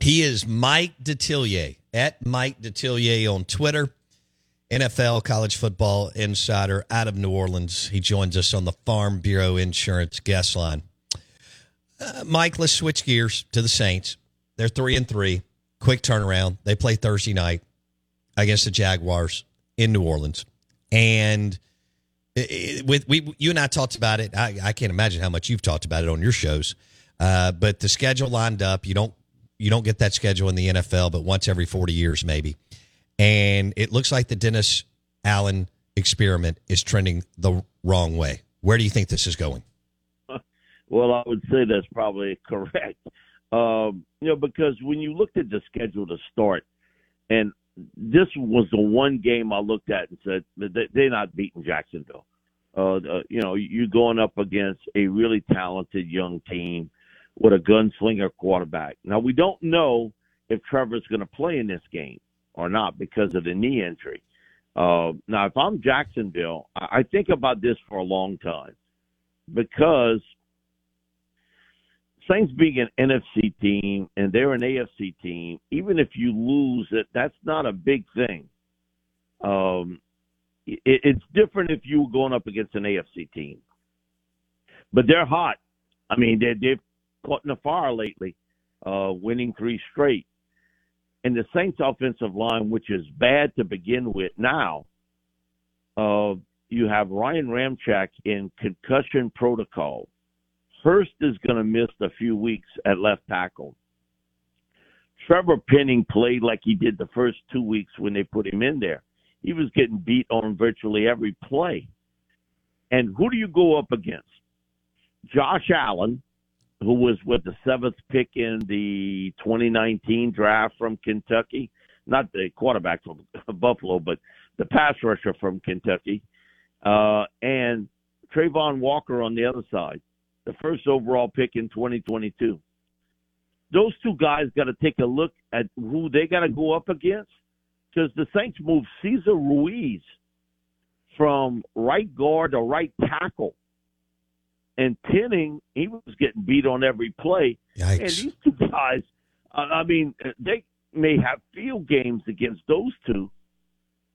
He is Mike Detillier at Mike Detillier on Twitter, NFL college football insider out of New Orleans. He joins us on the Farm Bureau Insurance guest line. Uh, Mike, let's switch gears to the Saints. They're three and three, quick turnaround. They play Thursday night against the Jaguars in New Orleans, and it, it, with we you and I talked about it. I, I can't imagine how much you've talked about it on your shows. Uh, but the schedule lined up. You don't you don't get that schedule in the NFL, but once every 40 years, maybe. And it looks like the Dennis Allen experiment is trending the wrong way. Where do you think this is going? Well, I would say that's probably correct. Um, you know, because when you looked at the schedule to start, and this was the one game I looked at and said they're not beating Jacksonville. Uh, uh, you know, you're going up against a really talented young team with a gunslinger quarterback. Now we don't know if Trevor's going to play in this game or not because of the knee injury. Uh, now, if I'm Jacksonville, I think about this for a long time because Saints being an NFC team and they're an AFC team, even if you lose it, that's not a big thing. Um, it, it's different if you were going up against an AFC team, but they're hot. I mean, they they've caught in the fire lately, uh, winning three straight. And the Saints offensive line, which is bad to begin with now, uh, you have Ryan Ramczyk in concussion protocol. Hurst is going to miss a few weeks at left tackle. Trevor Penning played like he did the first two weeks when they put him in there. He was getting beat on virtually every play. And who do you go up against? Josh Allen, who was with the seventh pick in the 2019 draft from Kentucky, not the quarterback from Buffalo, but the pass rusher from Kentucky, uh, and Travon Walker on the other side, the first overall pick in 2022. Those two guys got to take a look at who they got to go up against because the Saints moved Cesar Ruiz from right guard to right tackle and Penning, he was getting beat on every play. Yikes. And these two guys, uh, I mean, they may have field games against those two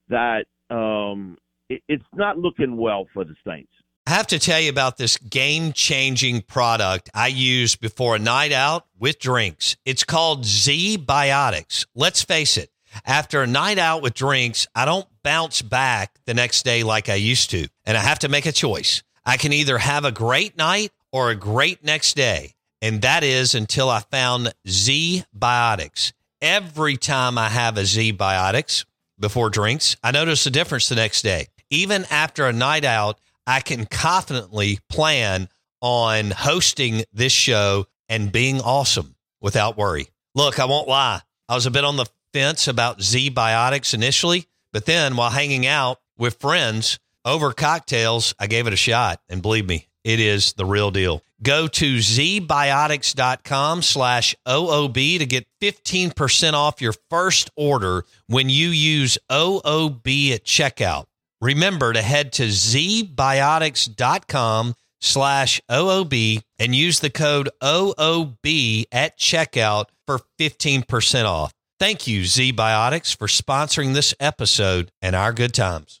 that um, it, it's not looking well for the Saints. I have to tell you about this game changing product I use before a night out with drinks. It's called ZBiotics. Let's face it, after a night out with drinks, I don't bounce back the next day like I used to, and I have to make a choice. I can either have a great night or a great next day. And that is until I found Z Biotics. Every time I have a ZBiotics before drinks, I notice a difference the next day. Even after a night out, I can confidently plan on hosting this show and being awesome without worry. Look, I won't lie. I was a bit on the fence about ZBiotics initially, but then while hanging out with friends, over cocktails, I gave it a shot. And believe me, it is the real deal. Go to zbiotics.com slash OOB to get 15% off your first order when you use OOB at checkout. Remember to head to zbiotics.com slash OOB and use the code OOB at checkout for 15% off. Thank you, ZBiotics, for sponsoring this episode and our good times.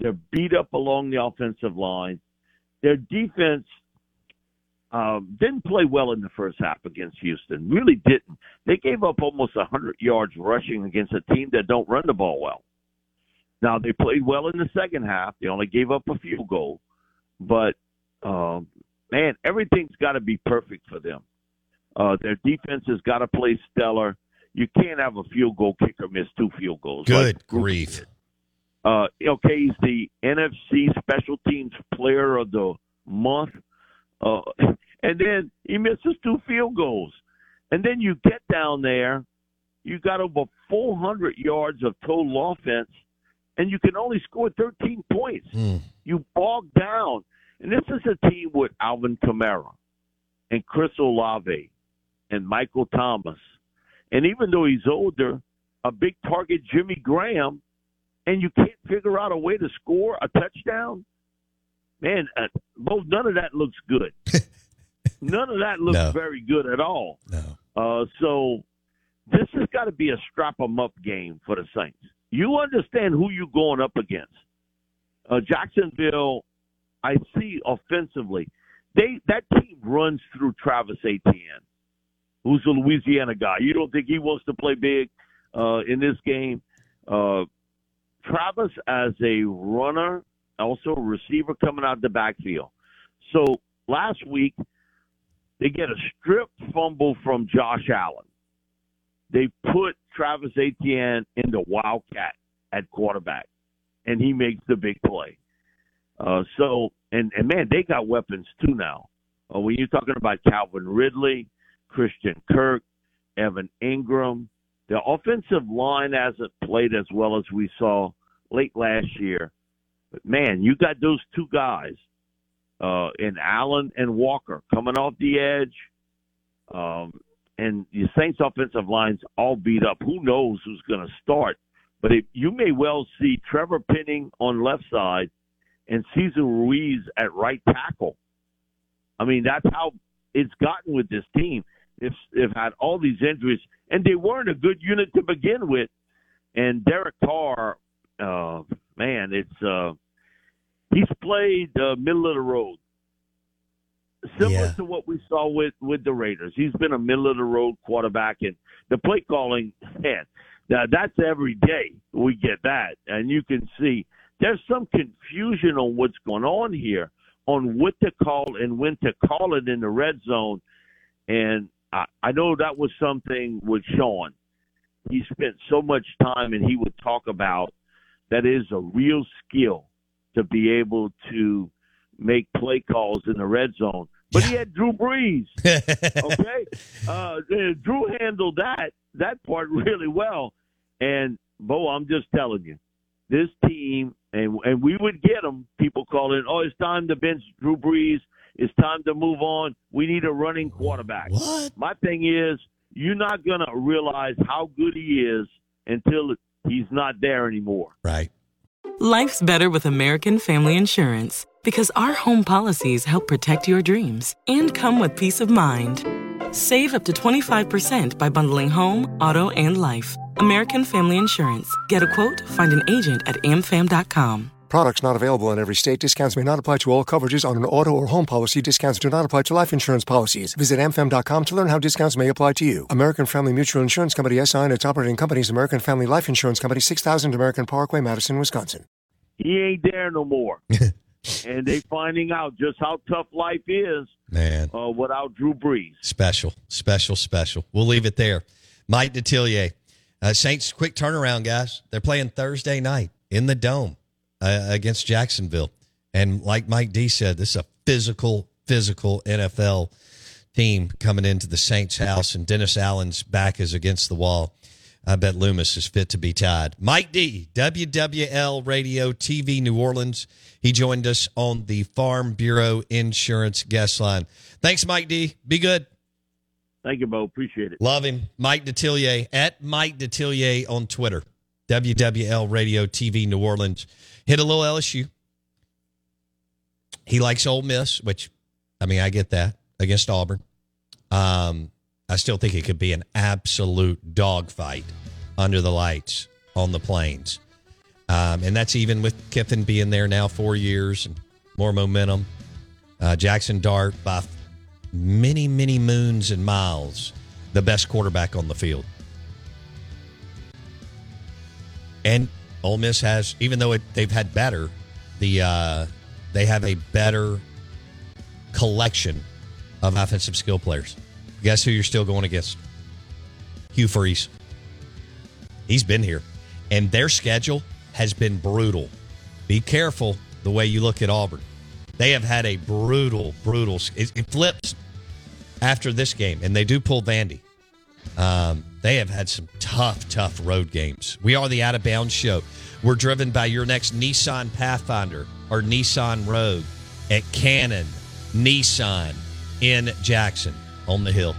They're beat up along the offensive line. Their defense um, didn't play well in the first half against Houston. Really didn't. They gave up almost 100 yards rushing against a team that don't run the ball well. Now they played well in the second half. They only gave up a field goal, but um, man, everything's got to be perfect for them. Uh, their defense has got to play stellar. You can't have a field goal kicker miss two field goals. Good like grief. Uh, okay, he's the NFC Special Teams Player of the Month. Uh, and then he misses two field goals. And then you get down there, you got over 400 yards of total offense, and you can only score 13 points. Mm. You bog down. And this is a team with Alvin Kamara and Chris Olave and Michael Thomas. And even though he's older, a big target, Jimmy Graham, and you can't figure out a way to score a touchdown, man, uh, both none of that looks good. none of that looks no. very good at all. No. Uh, so this has got to be a strap 'em up game for the Saints. You understand who you're going up against. Uh, Jacksonville, I see offensively, they that team runs through Travis Etienne, who's a Louisiana guy. You don't think he wants to play big uh, in this game? Uh, Travis as a runner, also a receiver coming out the backfield. So last week, they get a strip fumble from Josh Allen. They put Travis Etienne in the Wildcat at quarterback, and he makes the big play. Uh, so, and, and man, they got weapons too now. Uh, when you're talking about Calvin Ridley, Christian Kirk, Evan Engram, the offensive line hasn't played as well as we saw late last year. But man, you got those two guys, uh, in Allen and Walker coming off the edge. Um, and the Saints offensive line's all beat up. Who knows who's going to start? But you may well see Trevor Penning on left side and Cesar Ruiz at right tackle. I mean, that's how it's gotten with this team. It's they've had all these injuries, and they weren't a good unit to begin with. And Derek Carr, uh, man, it's uh, he's played uh, middle of the road, similar yeah. to what we saw with with the Raiders. He's been a middle of the road quarterback, and the play calling, man, now that's every day we get that, and you can see there's some confusion on what's going on here on what to call and when to call it in the red zone. And I, I know that was something with Sean. He spent so much time and he would talk about that is a real skill to be able to make play calls in the red zone. But he had Drew Brees. okay, uh, Drew handled that that part really well. And Bo, I'm just telling you, this team, and and we would get them. People calling, oh, it's time to bench Drew Brees. It's time to move on. We need a running quarterback. What? My thing is, you're not going to realize how good he is until he's not there anymore. Right. Life's better with American Family Insurance because our home policies help protect your dreams and come with peace of mind. Save up to 25% by bundling home, auto, and life. American Family Insurance. Get a quote, find an agent at amfam.com. Products not available in every state. Discounts may not apply to all coverages on an auto or home policy. Discounts do not apply to life insurance policies. Visit amfam.com to learn how discounts may apply to you. American Family Mutual Insurance Company SI and its operating companies American Family Life Insurance Company 6000 American Parkway, Madison, Wisconsin. He ain't there no more. and they finding out just how tough life is man uh, without Drew Brees. Special, special, special. We'll leave it there. Mike Detillier. Uh, Saints, quick turnaround, guys. They're playing Thursday night in the Dome uh, against Jacksonville. And like Mike D said, this is a physical, physical NFL team coming into the Saints' house, and Dennis Allen's back is against the wall. I bet Loomis is fit to be tied. Mike D, WWL Radio TV New Orleans. He joined us on the Farm Bureau Insurance guest line. Thanks, Mike D. Be good. Thank you, Bo. Appreciate it. Love him. Mike Detillier at Mike Detillier on Twitter. WWL Radio TV New Orleans. Hit a little LSU. He likes Ole Miss, which, I mean, I get that against Auburn. Um, I still think it could be an absolute dogfight under the lights on the plains. Um, and that's even with Kiffin being there now four years and more momentum. Uh, Jaxson Dart by many, many moons and miles, the best quarterback on the field. And Ole Miss has, even though it, they've had better, the uh, they have a better collection of offensive skill players. Guess who you're still going against? Hugh Freeze. He's been here. And their schedule has been brutal. Be careful the way you look at Auburn. They have had a brutal, brutal. It, it flips after this game, and they do pull Vandy. Um, they have had some tough, tough road games. We are the Out of Bounds Show. We're driven by your next Nissan Pathfinder or Nissan Rogue at Cannon Nissan in Jackson on the hill.